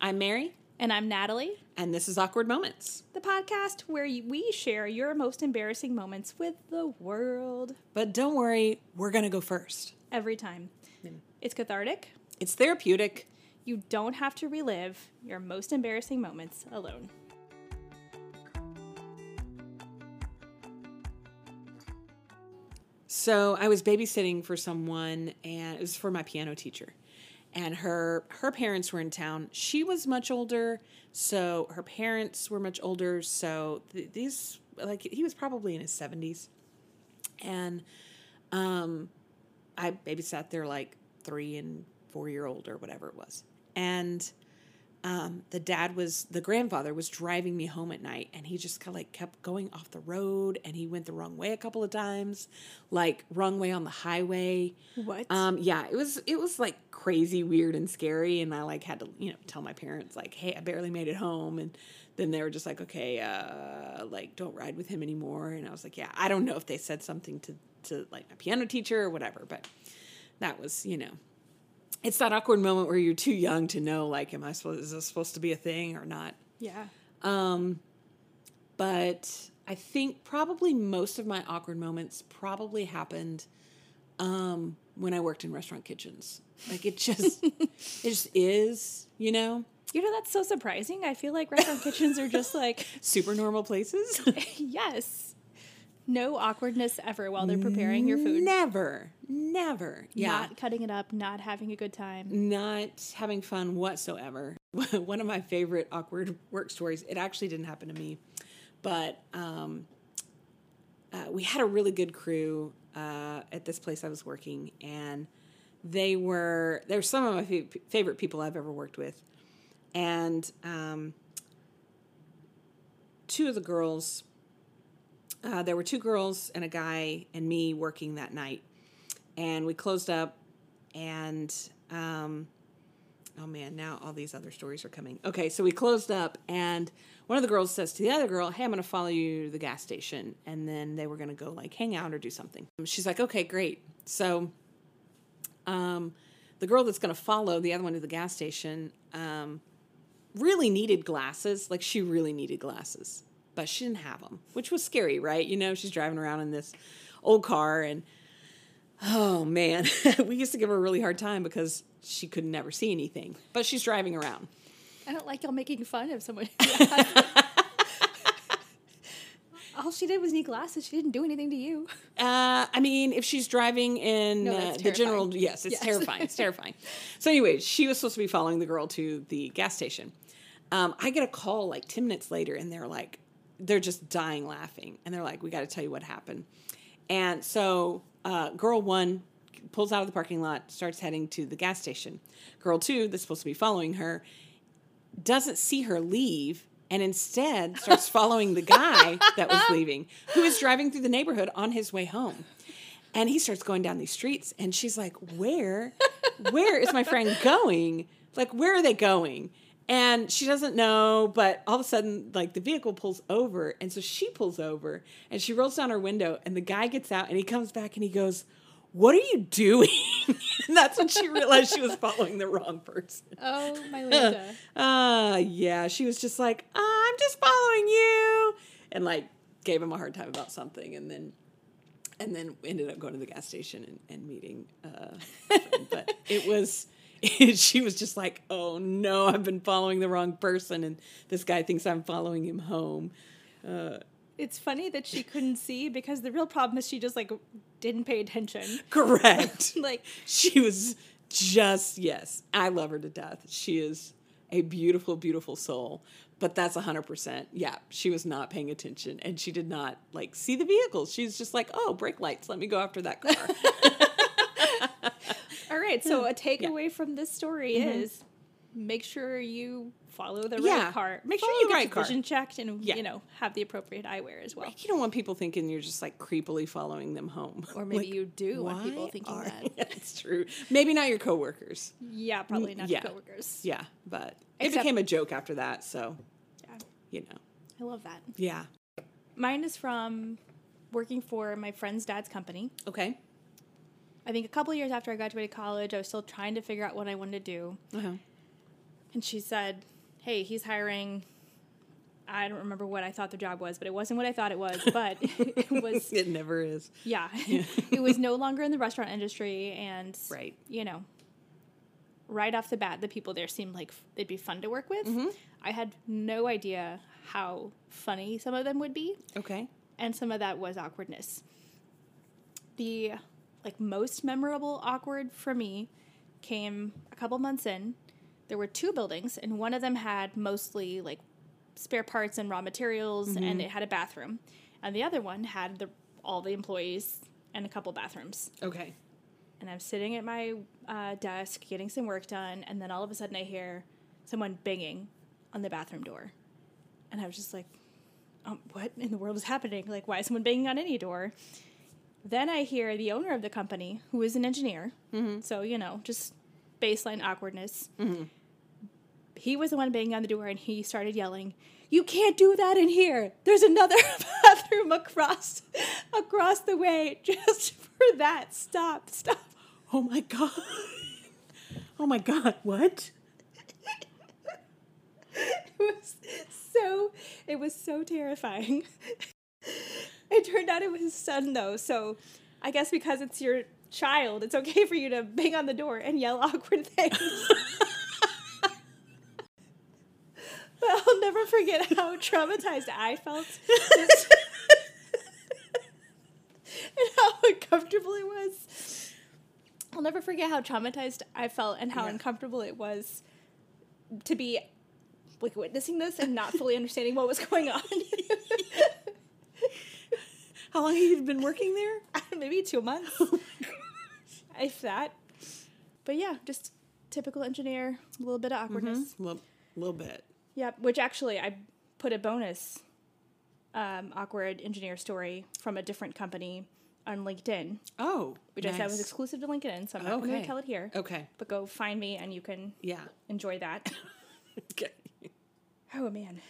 I'm Mary, And I'm Natalie, and this is Awkward Moments. the podcast where we share your most embarrassing moments with the world But don't worry, we're going to go first. every time. It's cathartic. It's therapeutic. You don't have to relive your most embarrassing moments alone. So I was babysitting for someone, and it was for my piano teacher. And her her parents were in town. She was much older, so her parents were much older. So th- these like he was probably in his seventies, and um, I babysat their like three and four year old or whatever it was, and um, the dad was the grandfather was driving me home at night and he just kind of like kept going off the road and he went the wrong way a couple of times like wrong way on the highway What? um yeah it was it was like crazy weird and scary and i like had to you know tell my parents like hey i barely made it home and then they were just like okay uh like don't ride with him anymore and i was like yeah i don't know if they said something to to like my piano teacher or whatever but that was you know it's that awkward moment where you're too young to know like am i supposed is this supposed to be a thing or not? Yeah. um but i think probably most of my awkward moments probably happened um when i worked in restaurant kitchens. Like it just it just is you know? You know, that's so surprising. I feel like restaurant kitchens are just like, super normal places? Yes, no awkwardness ever while they're preparing your food. never never yeah Not cutting it up, not having a good time. not having fun whatsoever. One of my favorite awkward work stories, it actually didn't happen to me, but um, uh, we had a really good crew uh, at this place I was working, and they were, they're some of my fa- favorite people I've ever worked with. And um, two of the girls, uh, there were two girls and a guy and me working that night. And we closed up and um, oh man, now all these other stories are coming. Okay, so we closed up, and one of the girls says to the other girl, "Hey, I'm going to follow you to the gas station," and then they were going to go like hang out or do something. She's like, "Okay, great." So, um, the girl that's going to follow the other one to the gas station um, really needed glasses. Like she really needed glasses, but she didn't have them, which was scary, right? You know, she's driving around in this old car and Oh man, we used to give her a really hard time because she could never see anything. But she's driving around. I don't like y'all making fun of someone. All she did was need glasses. She didn't do anything to you. Uh, I mean, if she's driving in No, uh, the general, yes, it's Yes. terrifying. It's terrifying. So, anyways, she was supposed to be following the girl to the gas station. Um, I get a call like ten minutes later, and they're like, they're just dying laughing, and they're like, "We got to tell you what happened." And so, uh, girl one pulls out of the parking lot, starts heading to the gas station. Girl two, that's supposed to be following her, doesn't see her leave and instead starts following the guy that was leaving, who is driving through the neighborhood on his way home. And he starts going down these streets, and she's like, Where? Where is my friend going? Like, where are they going? And she doesn't know, but all of a sudden, like the vehicle pulls over. And so she pulls over and she rolls down her window, and the guy gets out and he comes back and he goes, What are you doing? and that's when she realized she was following the wrong person. Oh, my Linda. Uh, yeah, she was just like, I'm just following you. And like gave him a hard time about something. And then, and then ended up going to the gas station and, and meeting, uh, but it was, she was just like, oh no, I've been following the wrong person. And this guy thinks I'm following him home. Uh, it's funny that she couldn't see because the real problem is she just like didn't pay attention. correct. Like she was just, yes, I love her to death. She is a beautiful, beautiful soul. But that's 100%. Yeah, she was not paying attention and she did not like see the vehicles. She's just like, oh, brake lights, let me go after that car. All right, so hmm. a takeaway from this story mm-hmm. is make sure you follow the right Yeah, car. Make sure you get right your vision checked and Yeah. you know have the appropriate eyewear as well. you don't want people thinking you're just like creepily following them home. Or maybe Like, you do want people thinking are- that. That's true. Maybe not your coworkers. Yeah, probably mm, not yeah. your coworkers. Yeah, but it Except- became a joke after that. So, Yeah, you know, I love that. yeah. Mine is from working for my friend's dad's company. Okay. I think a couple years after I graduated college, I was still trying to figure out what I wanted to do. Uh-huh. and she said, "Hey, he's hiring." I don't remember what I thought the job was, but it wasn't what I thought it was. But it was, It never is. yeah, it was no longer in the restaurant industry, and Right. you know, right off the bat, the people there seemed like they'd be fun to work with. Mm-hmm. I had no idea how funny some of them would be, Okay. and some of that was awkwardness. The like most memorable awkward for me came a couple months in. There were two buildings, and one of them had mostly like spare parts and raw materials, and it had a bathroom, and the other one had the all the employees and a couple bathrooms Okay. and I'm sitting at my uh, desk getting some work done, and then all of a sudden I hear someone banging on the bathroom door, and I was just like, um, "What in the world is happening? Like, why is someone banging on any door?" Then I hear the owner of the company, who is an engineer, mm-hmm. so you know, just baseline awkwardness. Mm-hmm. He was the one banging on the door, and he started yelling, "You can't do that in here! There's another bathroom across across the way just for that. Stop! Stop!" Oh my god. Oh my god. What? it was so it was so terrifying. It turned out it was his son though, so I guess because it's your child, it's okay for you to bang on the door and yell awkward things. but I'll never forget how traumatized I felt. And how uncomfortable it was. I'll never forget how traumatized I felt and how Yeah. uncomfortable it was to be like witnessing this and not fully understanding what was going on. How long have you been working there? Maybe two months, if that. But yeah, just typical engineer, a little bit of awkwardness. A little, little bit. Yeah, which actually I put a bonus um, awkward engineer story from a different company on LinkedIn, Oh, which I said was exclusive to LinkedIn, so I'm not going to tell it here. Okay. But go find me and you can Yeah. enjoy that. Okay. oh man.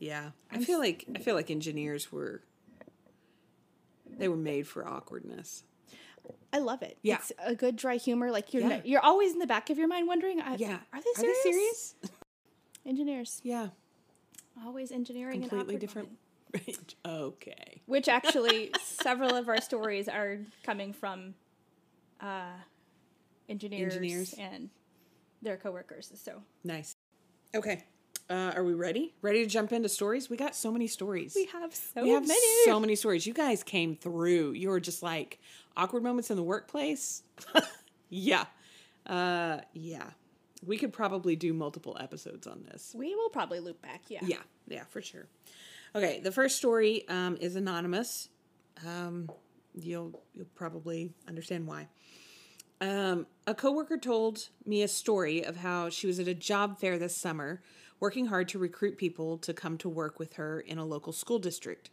Yeah. I feel like I feel like engineers were they were made for awkwardness. I love it. Yeah. It's a good dry humor. Like you're Yeah. no- you're always in the back of your mind wondering, I, Yeah. are they serious? serious? Engineers. Yeah. Always engineering Completely different. moment. okay. Which actually several of our stories are coming from uh, engineers, Engineers. and their coworkers. So Nice. Okay. Uh, are we ready? Ready to jump into stories? We got so many stories. we have so we have many. so many stories. You guys came through. You were just like awkward moments in the workplace. yeah. Uh, yeah. We could probably do multiple episodes on this. we will probably loop back. Yeah. Yeah, yeah, for sure. Okay, the first story um, is anonymous. Um, you'll you'll probably understand why. Um, a coworker told me a story of how she was at a job fair this summer, working hard to recruit people to come to work with her in a local school district.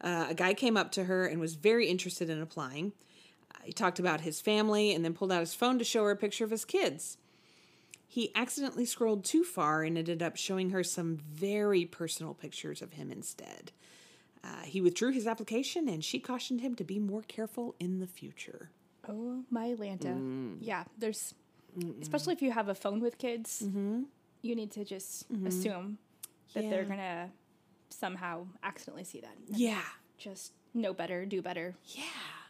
Uh, a guy came up to her and was very interested in applying. He talked about his family and then pulled out his phone to show her a picture of his kids. He accidentally scrolled too far and ended up showing her some very personal pictures of him instead. Uh, he withdrew his application and she cautioned him to be more careful in the future. Oh my Lanta. Mm. Yeah. There's, especially if you have a phone with kids, you need to just assume that they're Mm-hmm. Gonna somehow accidentally see that. Yeah. Just know better, do better, Yeah.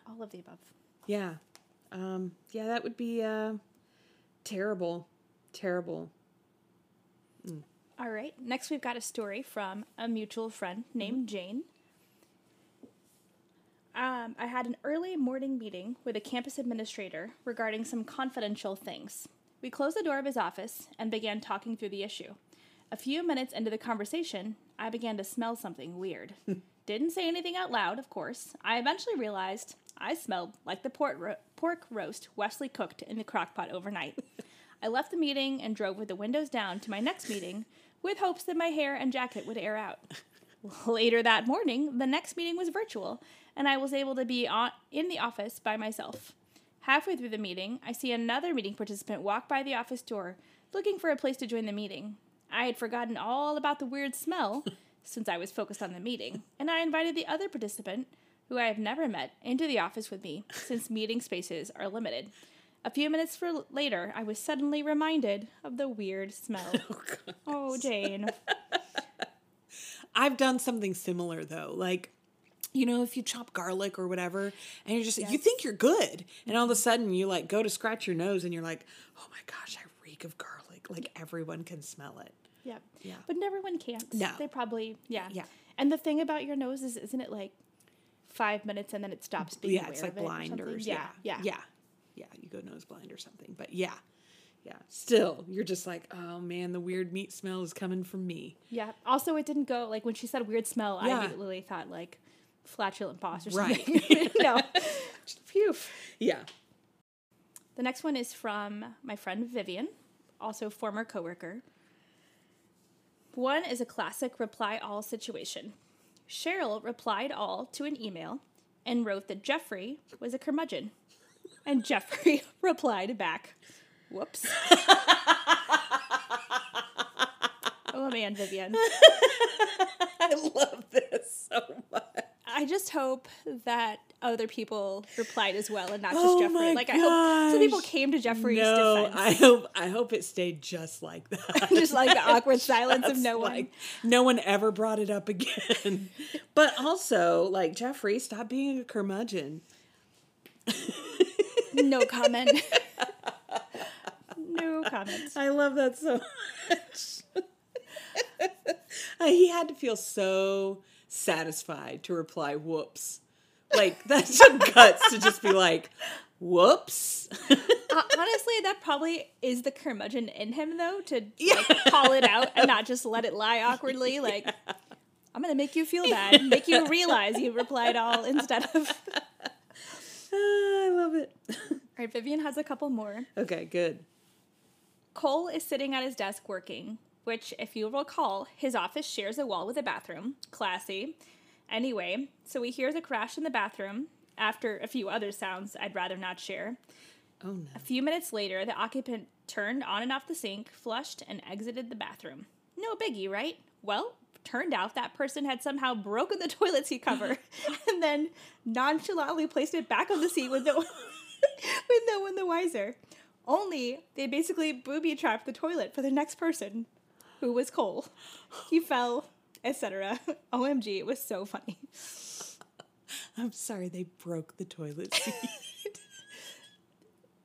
all of the above. Yeah. Um, yeah, that would be uh, terrible. Terrible. All right. Next, we've got a story from a mutual friend named Jane. Um, I had an early morning meeting with a campus administrator regarding some confidential things. We closed the door of his office and began talking through the issue. A few minutes into the conversation, I began to smell something weird. Didn't say anything out loud, of course. I eventually realized I smelled like the pork, ro- pork roast Wesley cooked in the crock pot overnight. I left the meeting and drove with the windows down to my next meeting with hopes that my hair and jacket would air out. Later that morning, the next meeting was virtual, and I was able to be on, in the office by myself. Halfway through the meeting, I see another meeting participant walk by the office door looking for a place to join the meeting. I had forgotten all about the weird smell since I was focused on the meeting, and I invited the other participant, who I have never met, into the office with me since meeting spaces are limited. A few minutes for later, I was suddenly reminded of the weird smell. Oh, oh, Jane. I've done something similar though. Like, you know, if you chop garlic or whatever, and you're just you think you're good, and all of a sudden you like go to scratch your nose, and you're like, oh my gosh, I reek of garlic. Like everyone can smell it. Yep. Yeah. But everyone can't. No. They probably, yeah. Yeah. And the thing about your nose is, isn't it like five minutes and then it stops being yeah, it's like it or blinders. Yeah. Yeah, Yeah. yeah, yeah. You go nose blind or something, but yeah, yeah. Still, you're just like, oh man, the weird meat smell is coming from me. Yeah. Also, it didn't go like when she said weird smell. I Yeah. immediately thought like flatulent boss or Right. something. no. Phew. Yeah. The next one is from my friend Vivian, also former coworker. One is a classic reply all situation. Cheryl replied all to an email and wrote that Jeffrey was a curmudgeon. And Jeffrey replied back, Whoops. oh man, Vivian. I love this so much. I just hope that other people replied as well and not just Oh Jeffrey. Like I hope some people came to Jeffrey's no, defense. I hope I hope it stayed just like that. just like the awkward silence of no one. no one ever brought it up again. but also, like Jeffrey, stop being a curmudgeon. No comment. no comments. I love that so much. He had to feel so satisfied to reply, "Whoops!" Like that took guts to just be like, "Whoops." Uh, honestly, that probably is the curmudgeon in him, though, to like, call it out and not just let it lie awkwardly. Like, I'm gonna make you feel bad, make you realize you replied all instead of. Ah, I love it. All right, Vivian has a couple more. okay, good. Cole is sitting at his desk working, which, if you recall, his office shares a wall with a bathroom. Classy. Anyway, so we hear the crash in the bathroom after a few other sounds I'd rather not share. Oh no. A few minutes later, the occupant turned on and off the sink, flushed, and exited the bathroom. No biggie, right? Well, turned out that person had somehow broken the toilet seat cover and then nonchalantly placed it back on the seat with no, with no one the wiser. Only they basically booby trapped the toilet for the next person, who was Cole. He fell, etc. OMG, it was so funny. I'm sorry they broke the toilet seat.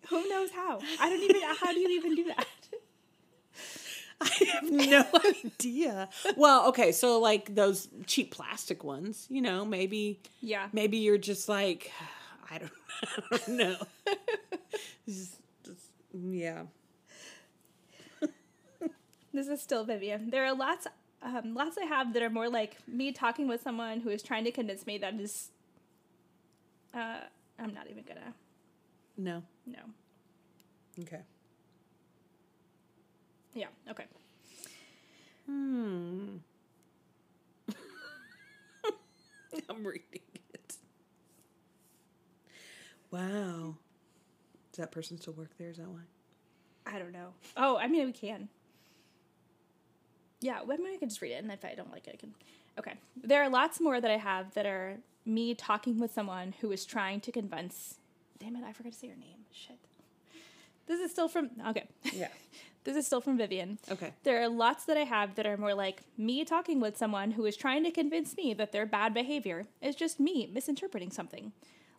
Who knows how? I don't even. How do you even do that? I have no idea. Well, okay, so like those cheap plastic ones, you know, maybe Yeah. maybe you're just like I don't, I don't know. Just- just- yeah. This is still Vivian. There are lots, um, lots I have that are more like me talking with someone who is trying to convince me that is. Uh, I'm not even gonna. No. No. Okay. Yeah. Okay. Hmm. I'm reading it. Wow. Does that person still work there? Is that why? I don't know. Oh, I mean, we can. Yeah, well, I mean, I can just read it, and if I don't like it, I can. Okay. There are lots more that I have that are me talking with someone who is trying to convince. Damn it, I forgot to say your name. Shit. This is still from. Okay. Yeah. This is still from Vivian. Okay. There are lots that I have that are more like me talking with someone who is trying to convince me that their bad behavior is just me misinterpreting something.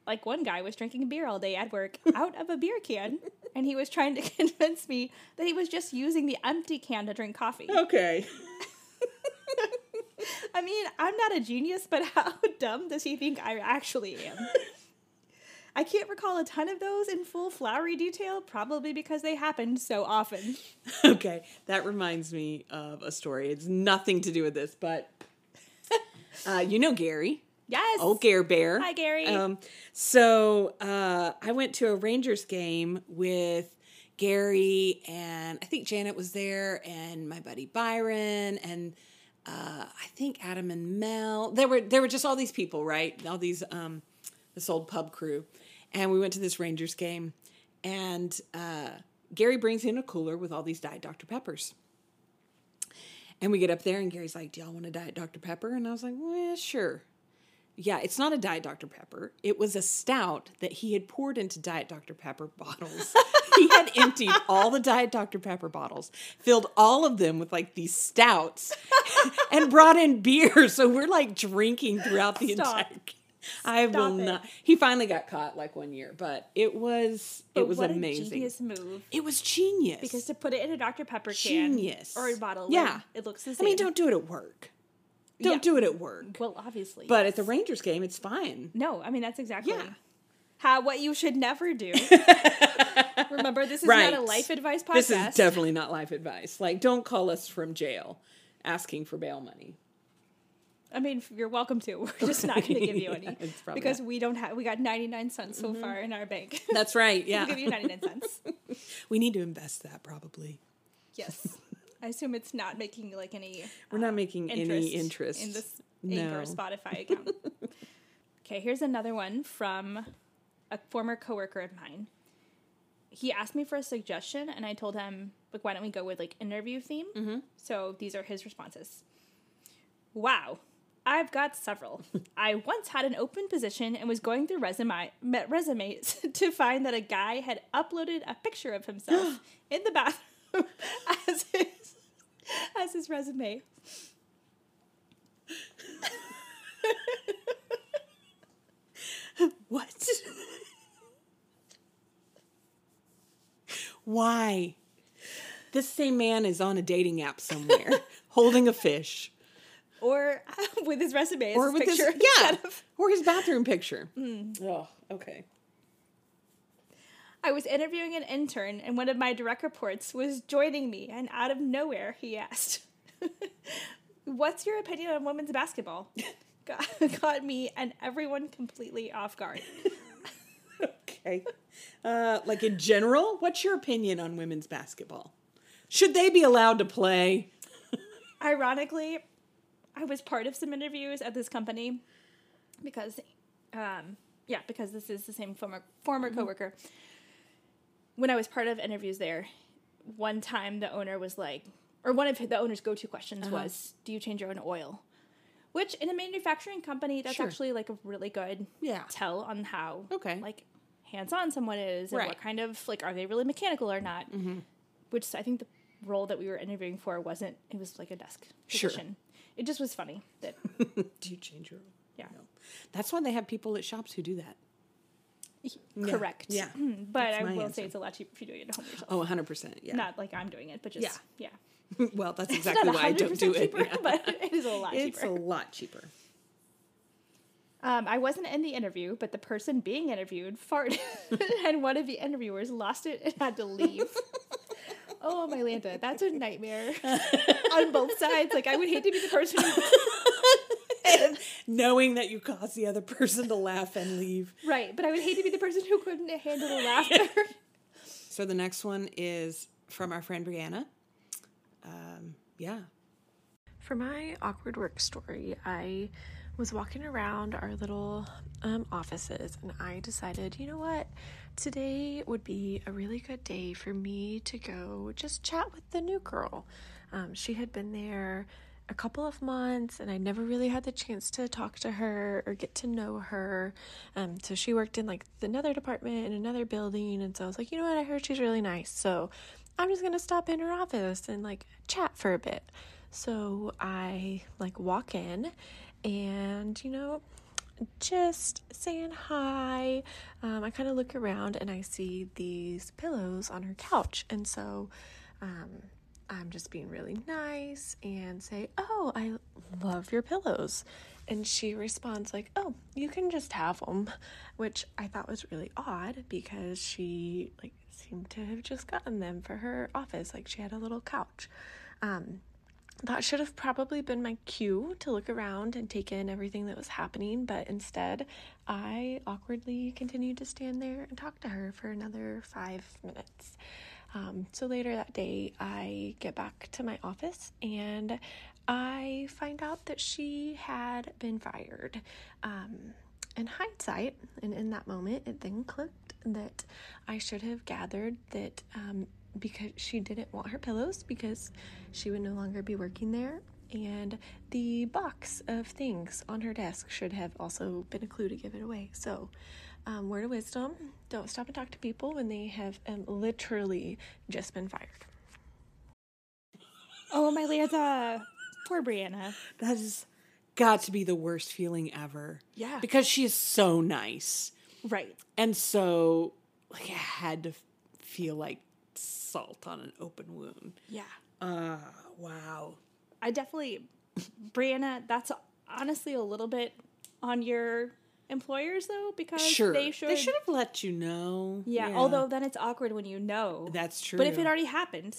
Like one guy was drinking beer all day at work out of a beer can, and he was trying to convince me that he was just using the empty can to drink coffee. Okay. I mean, I'm not a genius, but how dumb does he think I actually am? I can't recall a ton of those in full flowery detail, probably because they happened so often. Okay. That reminds me of a story. It's nothing to do with this, but uh, you know Gary. Yes. Oh, Gare Bear. Hi, Gary. Um, so uh, I went to a Rangers game with Gary, and I think Janet was there, and my buddy Byron, and uh, I think Adam and Mel. There were there were just all these people, right? All these um, this old pub crew, and we went to this Rangers game, and uh, Gary brings in a cooler with all these Diet Dr Peppers. And we get up there, and Gary's like, "Do y'all want a Diet Dr Pepper?" And I was like, "Well, yeah, sure." Yeah, it's not a Diet Dr. Pepper. It was a stout that he had poured into Diet Dr. Pepper bottles. he had emptied all the Diet Dr. Pepper bottles, filled all of them with like these stouts, and brought in beer. So we're like drinking throughout the Stop. entire. I will it. not. He finally got caught like one year, but it was it But was what A amazing. genius move. It was genius Because to put it in a Dr. Pepper can genius or a bottle, Yeah, like, it looks the same. I mean, don't do it at work. Don't Yeah. do it at work. Well, obviously. But at the Rangers game, it's fine. no, I mean that's exactly Yeah. how what you should never do. Remember, this is Right. not a life advice podcast. This is definitely not life advice. Like, don't call us from jail asking for bail money. I mean, you're welcome to. We're just not going to give you Yeah, any it's because. Mm-hmm. we don't have. We got 99 cents so far in our bank. That's right. Yeah. we'll give you 99 cents. we need to invest that probably. Yes. I assume it's not making like any We're not making interest, any interest in this Anchor No. Spotify account. okay, here's another one from a former coworker of mine. He asked me for a suggestion, and I told him, like, why don't we go with like interview theme? Mm-hmm. So these are his responses. Wow, I've got several. I once had an open position and was going through resume met resumes to find that a guy had uploaded a picture of himself in the bathroom as his as his resume. What? Why? This same man is on a dating app somewhere, holding a fish, or with his resume or his with picture his yeah, of- or his bathroom picture. Hmm. Oh, okay. I was interviewing an intern, and one of my direct reports was joining me, and out of nowhere, he asked, "What's your opinion on women's basketball?" got, got me and everyone completely off guard. Okay. Uh, like in general, what's your opinion on women's basketball? Should they be allowed to play? Ironically, I was part of some interviews at this company because, um, yeah, because this is the same former former coworker. When I was part of interviews there, one time the owner was like, or one of the owner's go-to questions uh-huh. was, "Do you change your own oil?" Which in a manufacturing company, that's Sure. actually like a really good Yeah. tell on how Okay. like hands-on someone is and Right. what kind of like are they really mechanical or not. Mm-hmm. Which I think the role that we were interviewing for wasn't. It was like a desk Sure. position. It just was funny that Do you change your? yeah, That's why they have people at shops who do that. Correct. Yeah. Mm, but I will answer. say it's a lot cheaper if you do it at home yourself. Oh, 100%. Yeah. Not like I'm doing it, but just yeah. yeah. well, that's exactly why I don't 100% do it. cheaper, Yeah. but it is a lot It's cheaper. a lot cheaper. Um, I wasn't in the interview, but the person being interviewed farted, and one of the interviewers lost it and had to leave. oh, my Lanta, that's a nightmare on both sides. Like, I would hate to be the person who. Knowing that you caused the other person to laugh and leave. right, but I would hate to be the person who couldn't handle the laughter. So the next one is from our friend Brianna. Um, yeah. For my awkward work story, I was walking around our little um, offices and I decided, you know what? Today would be a really good day for me to go just chat with the new girl. Um, she had been there a couple of months and I never really had the chance to talk to her or get to know her. Um, so she worked in like another department in another building. And so I was like, you know what? I heard she's really nice. So I'm just going to stop in her office and like chat for a bit. So I like walk in and, you know, just saying hi. Um, I kind of look around and I see these pillows on her couch. And so um, I'm just being really nice and say, Oh, I love your pillows. And she responds, like, Oh, you can just have them, which I thought was really odd because she, like, seemed to have just gotten them for her office. Like, she had a little couch. Um, that should have probably been my cue to look around and take in everything that was happening, but instead, I awkwardly continued to stand there and talk to her for another five minutes. Um, so later that day, I get back to my office and I find out that she had been fired. Um, in hindsight, and in that moment, it then clicked that I should have gathered that um, because she didn't want her pillows because she would no longer be working there and the box of things on her desk should have also been a clue to give it away. So, um, word of wisdom don't stop and talk to people when they have um, literally just been fired. Oh, my Lanta. Poor Brianna. That has got to be the worst feeling ever. Yeah. Because she is so nice. Right. And so, like, I had to feel like salt on an open wound. Yeah. Uh, wow. I definitely, Brianna, that's honestly a little bit on your employers though, because Sure. they should. have let you know. yeah, although then it's awkward when you know. That's true. But if it already happened,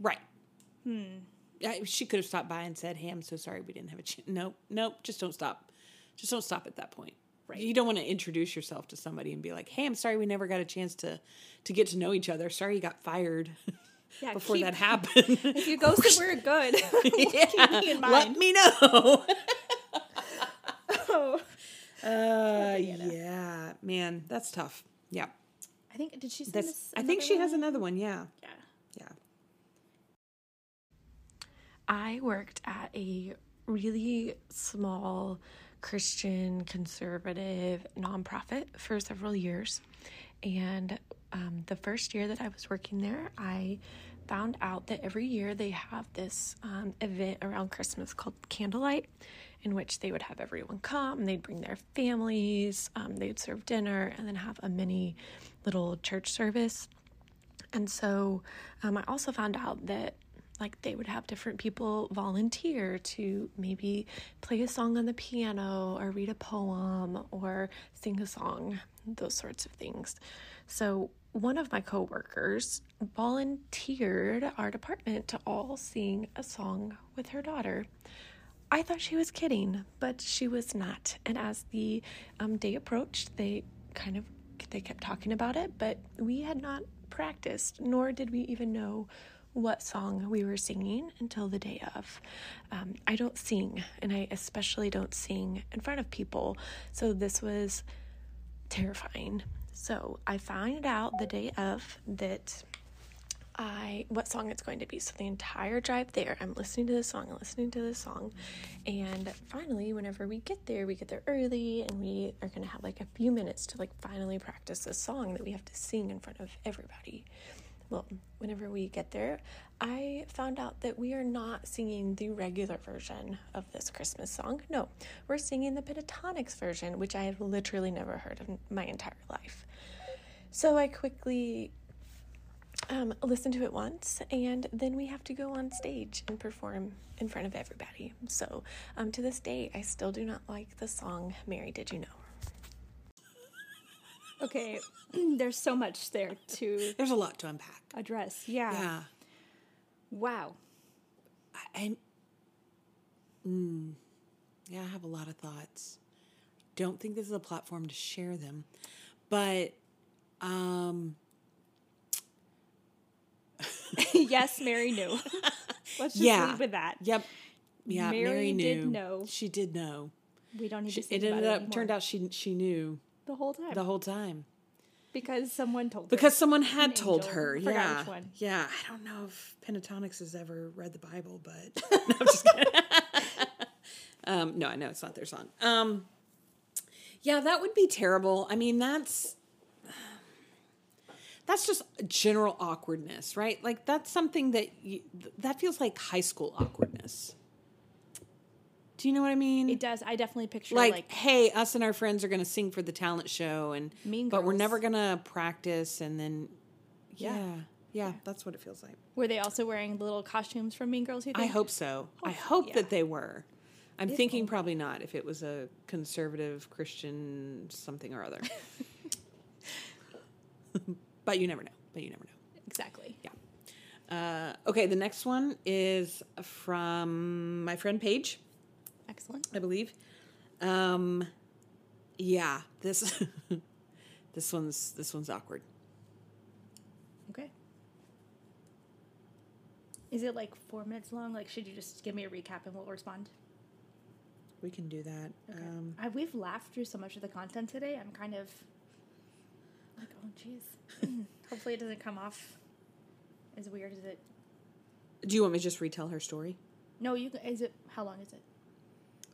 Right. Hmm. she could have stopped by and said, "Hey, I'm so sorry we didn't have a chance." Nope, nope. Just don't stop. Just don't stop at that point. Right. You don't want to introduce yourself to somebody and be like, "Hey, I'm sorry we never got a chance to to get to know each other. Sorry you got fired yeah, before keep- that happened." If you go somewhere good, in Let me know. Oh. uh, yeah, man, that's tough. Yeah, I think did she send that's. us? I think another she has another one. Yeah, Yeah. yeah. I worked at a really small Christian conservative nonprofit for several years. And um, the first year that I was working there, I found out that every year they have this um, event around Christmas called Candlelight, in which they would have everyone come, they'd bring their families, um, they'd serve dinner, and then have a mini little church service. And so um, I also found out that like they would have different people volunteer to maybe play a song on the piano or read a poem or sing a song, those sorts of things. So one of my coworkers volunteered our department to all sing a song with her daughter. I thought she was kidding, but she was not. And as the um, day approached, they kind of they kept talking about it, but we had not practiced, nor did we even know what song we were singing until the day of. Um, I don't sing, and I especially don't sing in front of people, so this was terrifying. So I found out the day of that I what song it's going to be. So the entire drive there, I'm listening to this song and listening to this song. And finally, whenever we get there, we get there early and we are gonna have like a few minutes to like finally practice this song that we have to sing in front of everybody. Well, whenever we get there, I found out that we are not singing the regular version of this Christmas song. No, we're singing the Pentatonix version, which I have literally never heard in my entire life. So I quickly um, listen to it once, and then we have to go on stage and perform in front of everybody. So um, to this day, I still do not like the song "Mary Did You Know." Okay, there's so much there to There's a lot to unpack. address. Yeah. Yeah. Wow. I, mm, yeah, I have a lot of thoughts. Don't think this is a platform to share them, but um, yes, Mary knew. Let's just Yeah. leave with that. yep, yeah. Mary, Mary knew. did know. She did know. We don't need She, to it ended up turned out she she knew the whole time the whole time because someone told her. because someone had An told angel. her. Yeah, yeah. I don't know if Pentatonix has ever read the Bible, but no, I'm just kidding. um, no, I know it's not their song. Um, yeah, that would be terrible. I mean, that's that's just general awkwardness, right? Like that's something that you, that feels like high school awkwardness. Do you know what I mean? it does. I definitely picture like, like, hey, us and our friends are going to sing for the talent show, and Mean but we're never going to practice, and then yeah. Yeah. yeah, that's what it feels like. were they also wearing the little costumes from Mean Girls? You I hope so. Oh, I hope yeah. that they were. I'm thinking probably not. If it was a conservative Christian something or other, but you never know. But you never know. exactly. Yeah. Uh, okay, the next one is from my friend Paige. Excellent. I believe. Um, yeah, this this one's this one's awkward. Okay. Is it like four minutes long? Like, should you just give me a recap and we'll respond? We can do that. Okay. Um, I, we've laughed through so much of the content today. I'm kind of like, oh, jeez. Hopefully, it doesn't come off as weird as it. do you want me to just retell her story? No, you. can- Is it? How long is it?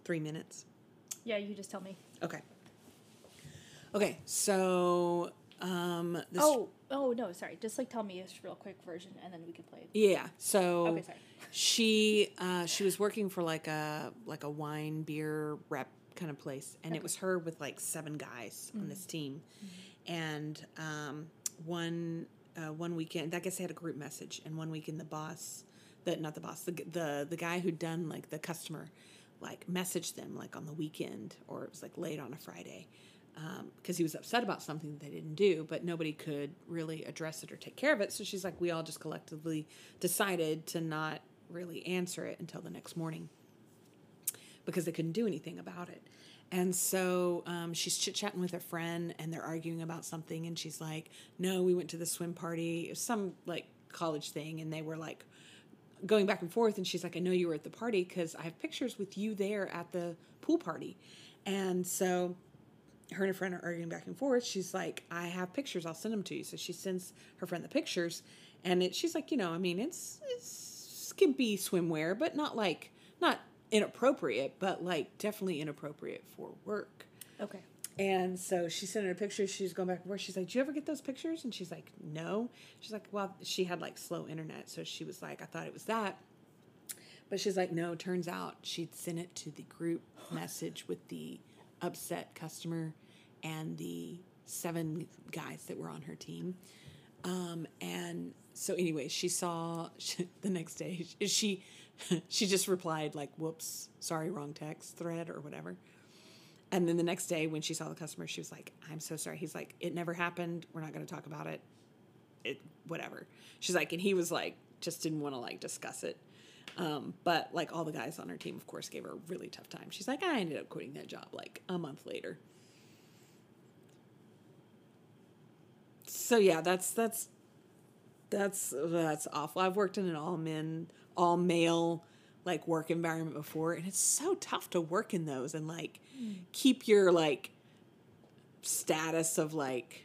Three minutes. Yeah, you just tell me. Okay. Okay, so um, this Oh, oh no, sorry. Just like tell me a real quick version, and then we can play it. Yeah. So Okay, sorry. she uh, she was working for like a like a wine beer rep kind of place, and it was her with like seven guys on this team, and um, one uh, one weekend I guess they had a group message, and one weekend the boss, the not the boss, the the the guy who'd done like the customer, like messaged them like on the weekend or it was like late on a Friday. Because he was upset about something that they didn't do, but nobody could really address it or take care of it. So she's like, we all just collectively decided to not really answer it until the next morning because they couldn't do anything about it. And so um, she's chit chatting with a friend, and they're arguing about something. And she's like, "No, we went to the swim party, some like college thing." And they were like going back and forth. And she's like, "I know you were at the party because I have pictures with you there at the pool party." And so her and her friend are arguing back and forth. She's like, I have pictures. I'll send them to you. So she sends her friend the pictures, and it, she's like, you know, I mean, it's it's skimpy swimwear, but not like not inappropriate, but like definitely inappropriate for work. Okay. And so she sent her a picture. She's going back and forth. She's like, "Do you ever get those pictures?" And she's like, "No." She's like, "Well, she had like slow internet, so she was like, I thought it was that." But she's like, "No." Turns out she'd sent it to the group message with the upset customer and the seven guys that were on her team. Um, and so, anyway, she saw the next day. She she just replied like, "Whoops, sorry, wrong text thread or whatever." And then the next day, when she saw the customer, she was like, "I'm so sorry." He's like, "It never happened. We're not going to talk about it. It whatever." She's like, and he was like, just didn't want to like discuss it. Um, but like all the guys on her team, of course, gave her a really tough time. She's like, I ended up quitting that job like a month later. So yeah, that's that's that's that's awful. I've worked in an all men, all male like work environment before, and it's so tough to work in those and like mm. keep your like status of like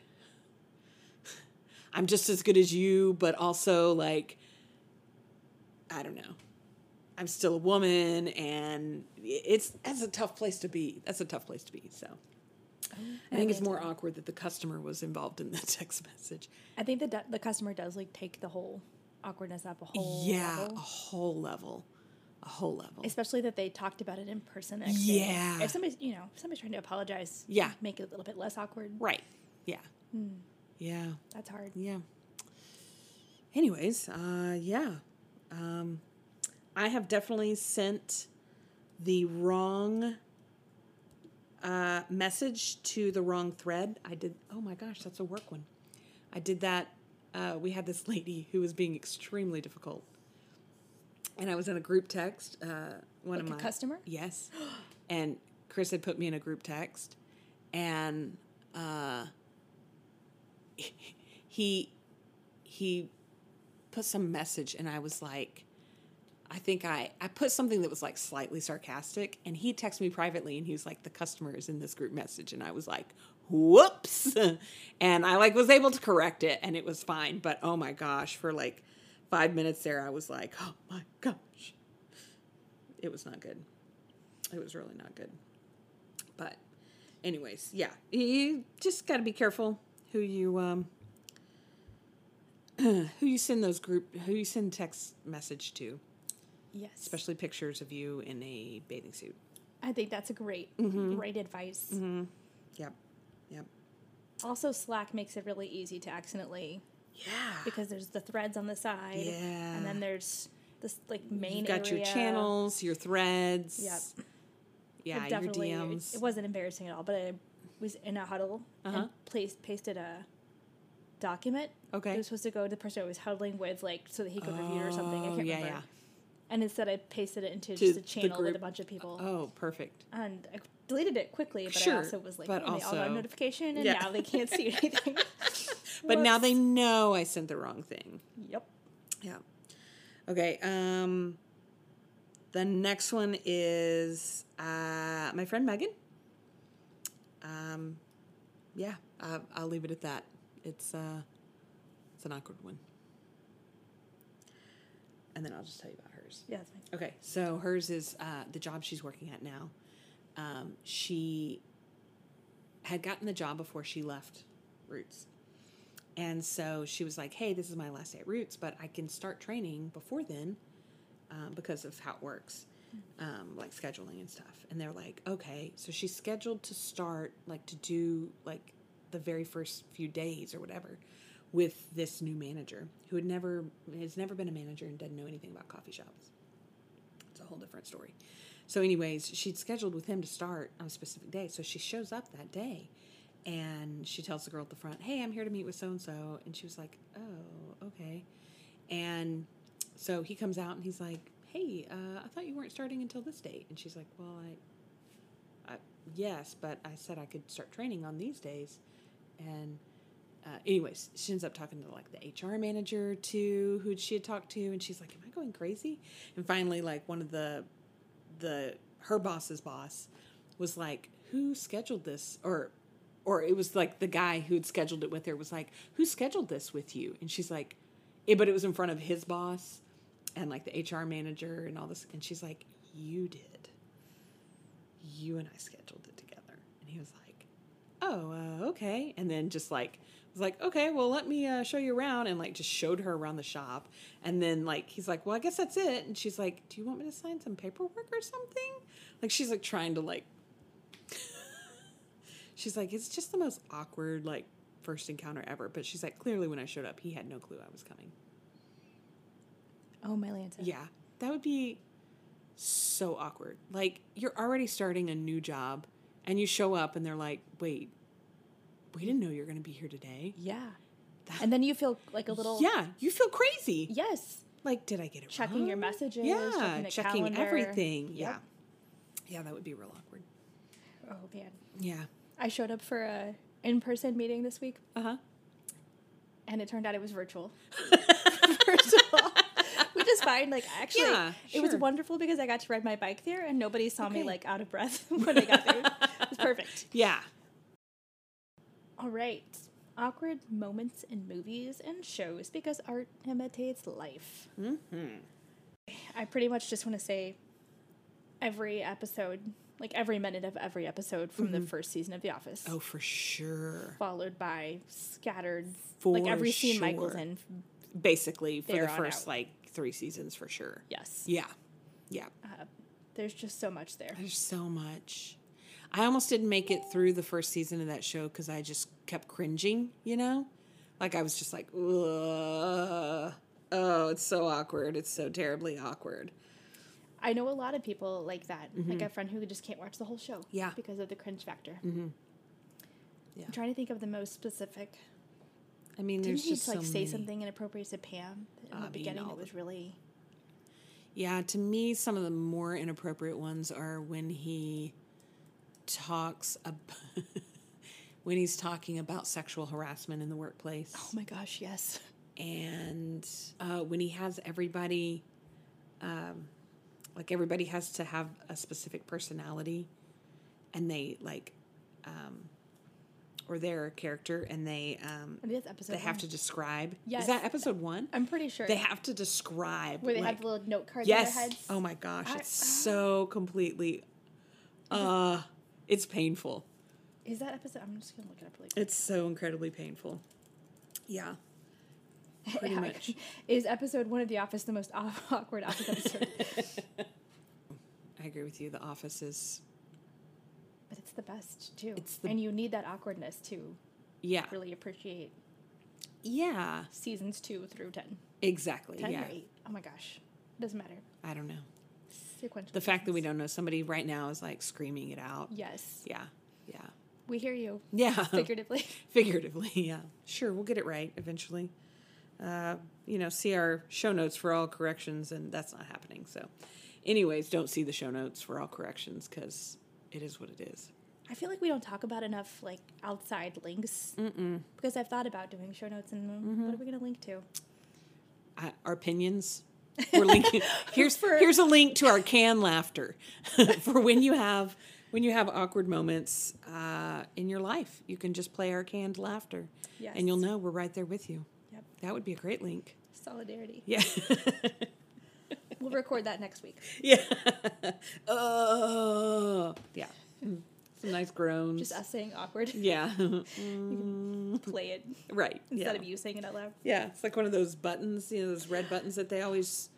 I'm just as good as you, but also like I don't know. I'm still a woman, and it's that's a tough place to be. That's a tough place to be. So oh, I think it's more awkward that the customer was involved in the text message. I think the the customer does like take the whole awkwardness up a whole yeah, level. a whole level, a whole level. Especially that they talked about it in person. day. Yeah. If somebody's, you know, if somebody's trying to apologize, Yeah. make it a little bit less awkward. right. Yeah. Yeah. That's hard. Yeah. Anyways, uh, yeah. Um, I have definitely sent the wrong uh, message to the wrong thread. I did. Oh my gosh, that's a work one. I did that. Uh, we had this lady who was being extremely difficult, and I was in a group text. Uh, one Like of my customer? Yes, and Chris had put me in a group text, and uh, he he put some message and I was like I think I I put something that was like slightly sarcastic and he texted me privately and he was like the customer is in this group message and I was like whoops. And I like was able to correct it and it was fine. But oh my gosh for like 5 minutes there I was like oh my gosh. It was not good. It was really not good. But anyways yeah you just got to be careful who you um who you send those group who you send text message to. Yes. especially pictures of you in a bathing suit. I think that's a great, Mm-hmm. great advice. yep yep Also, Slack makes it really easy to accidentally yeah because there's the threads on the side, Yeah. and then there's this like main. you've got your channels your threads Yep. yeah It your definitely, dms It wasn't embarrassing at all, but I was in a huddle Uh-huh. and placed, pasted a document. Okay. It was supposed to go to the person I was huddling with, like, so that he could review it or something. I Oh, can't yeah, remember. yeah. And instead, I pasted it into To just a the channel with a bunch of people. oh perfect And I deleted it quickly, but Sure, I also was like, but oh, they all got a notification, and Yeah. now they can't see anything. but now they know i sent the wrong thing Yep. Yeah. Okay. Um, the next one is uh, my friend Megan. Um, yeah, I, I'll leave it at that. It's uh, it's an awkward one, and then I'll just tell you about hers. Yeah, that's fine. Okay, so hers is uh, the job she's working at now. Um, she had gotten the job before she left Roots. And so she was like, hey, this is my last day at Roots, but I can start training before then um, because of how it works, um, like scheduling and stuff. And they're like, okay. So she's scheduled to start, like, to do, like, the very first few days or whatever with this new manager who had never, has never been a manager and doesn't know anything about coffee shops. It's a whole different story. So, anyways, she'd scheduled with him to start on a specific day. So she shows up that day and she tells the girl at the front, Hey, I'm here to meet with so and so. And she was like, Oh, okay. And so he comes out and he's like, Hey, uh, I thought you weren't starting until this date. And she's like, Well, I, I yes, but I said I could start training on these days. And uh, anyways, she ends up talking to like the HR manager too, who she had talked to, and she's like, "Am I going crazy?" And finally, like one of the the her boss's boss was like, "Who scheduled this?" Or or it was like the guy who'd scheduled it with her was like, "Who scheduled this with you?" And she's like, it, "But it was in front of his boss and like the HR manager and all this." And she's like, "You did. You and I scheduled it together." And he was like, "Oh, uh, okay." And then just like was like, "Okay, well, let me uh, show you around," and like just showed her around the shop. And then like he's like, "Well, I guess that's it." And she's like, "Do you want me to sign some paperwork or something?" Like she's like trying to like. she's like, "It's just the most awkward like first encounter ever." But she's like, clearly when I showed up, he had no clue I was coming. Oh, my Lanta. Yeah, that would be so awkward. Like you're already starting a new job, and you show up, and they're like, "Wait, we didn't know you were going to be here today." Yeah. And then you feel like a little. Yeah, you feel crazy. Yes. Like, did I get it Checking wrong? your messages, Yeah, checking checking everything. Yep. Yeah, yeah, that would be real awkward. Oh, man. Yeah. I showed up for a in person meeting this week, Uh huh. and it turned out it was virtual. First of all, which is fine. Like, actually, Yeah, it was wonderful because I got to ride my bike there, and nobody saw me like out of breath when I got there. it was perfect. Yeah. All right. Awkward moments in movies and shows because art imitates life. Mm-hmm. I pretty much just want to say every episode, like every minute of every episode from the first season of The Office, Oh, for sure. followed by scattered, For like every scene Michael's in. Basically, for the first out. like three seasons, for sure. Yes. Yeah. Yeah. Uh, there's just so much there. There's so much. I almost didn't make it through the first season of that show because I just kept cringing, you know? Like I was just like, Ugh. oh, it's so awkward. It's so terribly awkward. I know a lot of people like that. Like mm-hmm. a friend who just can't watch the whole show. Yeah. Because of the cringe factor. Mm-hmm. Yeah. I'm trying to think of the most specific. I mean, Didn't there's he just like so say many. something inappropriate to Pam in I the beginning? That the- was really. Yeah, to me, some of the more inappropriate ones are when he talks ab- when he's talking about sexual harassment in the workplace. Oh my gosh! Yes. and uh, when he has everybody um, like everybody has to have a specific personality and they like um, or their character and they um, I think that's episode. they have to describe Yes. is that episode one I'm pretty sure. they have to describe where they like, have the little note cards yes on their heads. oh my gosh I- it's so completely uh it's painful Is that episode? I'm just gonna look it up really quick. it's so incredibly painful yeah pretty much Is episode one of The Office the most awkward Office episode? I agree with you. The Office is, but it's the best too. It's the- and you need that awkwardness to yeah, really appreciate yeah, seasons two through ten. exactly. Ten yeah, or eight. Oh my gosh, It doesn't matter. I don't know. Sequential. The fact that we don't know somebody right now is like screaming it out. Yes, Yeah, yeah, we hear you yeah. figuratively. Figuratively, yeah. Sure, we'll get it right eventually. Uh, you know, see our show notes for all corrections, and that's not happening. So, anyways, don't see the show notes for all corrections because it is what it is. I feel like we don't talk about enough like outside links Mm-mm. because I've thought about doing show notes and Mm-hmm. what are we gonna link to? uh, our opinions. We're linking. Here's For- here's a link to our canned laughter for when you have when you have awkward moments uh, in your life. You can just play our canned laughter, Yes. and you'll know we're right there with you. Yep. That would be a great link. Solidarity. Yeah. We'll record that next week. Yeah. uh, yeah. Some nice groans. Just us saying awkward. yeah. Play it right. instead yeah. of you saying it out loud. Yeah, it's like one of those buttons, you know, those red buttons that they always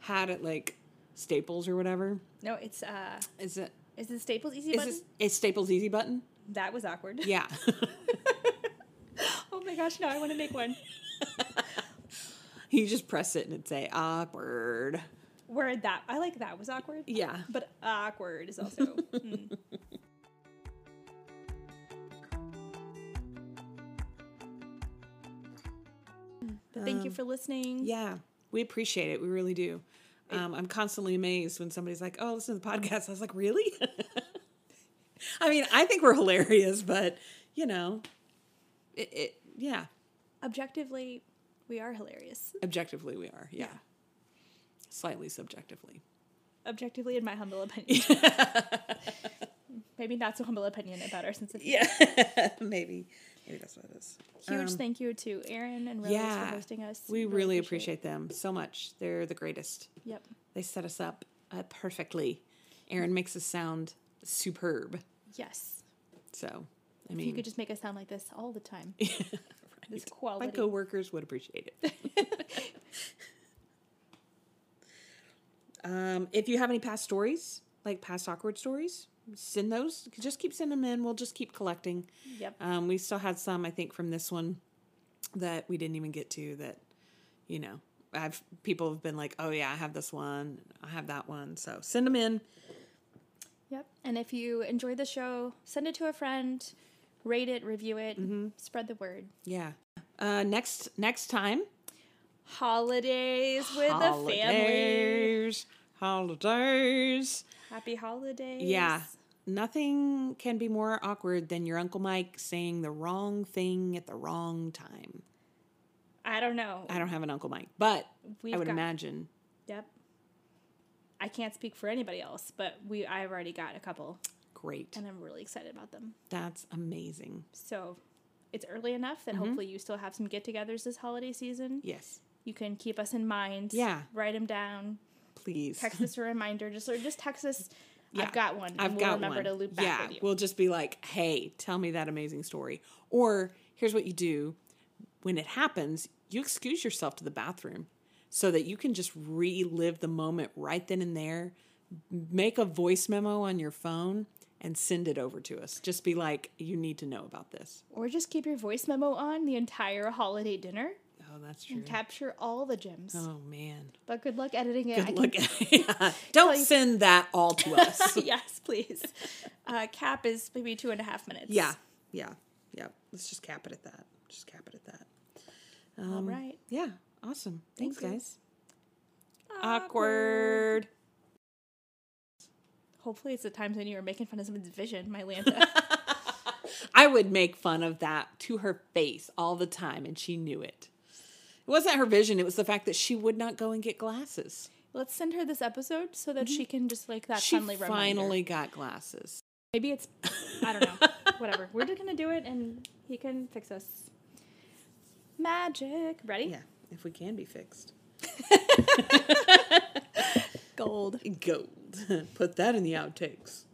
had at like Staples or whatever. No, it's uh Is it? is it Staples Easy Is button? this a Staples Easy button? That was awkward. Yeah. oh my gosh, now I want to make one. you just press it and it'd say awkward. Where that I like that was awkward. Yeah. But awkward is also mm. But thank you for listening. Yeah. We appreciate it. We really do. Um, I'm constantly amazed when somebody's like, "Oh, listen to the podcast." I was like, "Really?" I mean, I think we're hilarious, but you know, it, it yeah. Objectively, we are hilarious. Objectively, we are. Yeah. Slightly subjectively. Objectively, in my humble opinion. Maybe not so humble opinion about our humor. Yeah. Maybe. Maybe that's what it is. Huge Um, thank you to Aaron and Rose yeah. for hosting us. We really appreciate them so much. They're the greatest. Yep. They set us up uh, perfectly. Aaron makes us sound superb. Yes. So, I If mean, you could just make us sound like this all the time. This my quality. My coworkers would appreciate it. um, if you have any past stories, like past awkward stories, send those. Just keep sending them in. We'll just keep collecting. Yep. Um, we still had some, I think, from this one that we didn't even get to. That you know, I've people have been like, "Oh yeah, I have this one. I have that one." So send them in. Yep. And if you enjoyed the show, send it to a friend, rate it, review it, Mm-hmm. spread the word. Yeah. Uh, next next time, Holidays with the family. holidays, holidays. Happy holidays. Yeah. Nothing can be more awkward than your Uncle Mike saying the wrong thing at the wrong time. I don't know. I don't have an Uncle Mike, but We've I would got- imagine. Yep. I can't speak for anybody else, but we I've already got a couple Great. and I'm really excited about them. That's amazing. So it's early enough that Mm-hmm. hopefully you still have some get togethers this holiday season. Yes. You can keep us in mind. Yeah. Write them down. Please. Text us a reminder. Just or just text us. Yeah. I've got one. I've we'll got remember one. to loop back yeah, with you. we'll just be like, "Hey, tell me that amazing story." Or here's what you do: when it happens, you excuse yourself to the bathroom so that you can just relive the moment right then and there. Make a voice memo on your phone and send it over to us. Just be like, "You need to know about this." or just keep your voice memo on the entire holiday dinner Oh, that's true. and capture all the gems. Oh man, But good luck editing it. Good yeah. Don't you- send that all to us. yes, please. Uh, cap is maybe two and a half minutes. yeah, yeah, yeah. Let's just cap it at that. Just cap it at that. All right. Yeah, awesome. Thanks, Thank guys. Awkward. Hopefully, it's the times when you were making fun of someone's vision, my Lanta. I would make fun of that to her face all the time, and she knew it. It wasn't her vision, it was the fact that she would not go and get glasses. Let's send her this episode so that she can just like that Mm-hmm. She reminder. finally got glasses. Maybe it's I don't know. Whatever. We're just gonna do it and he can fix us. Magic. Ready? Yeah, if we can be fixed. Gold. Gold. Put that in the outtakes.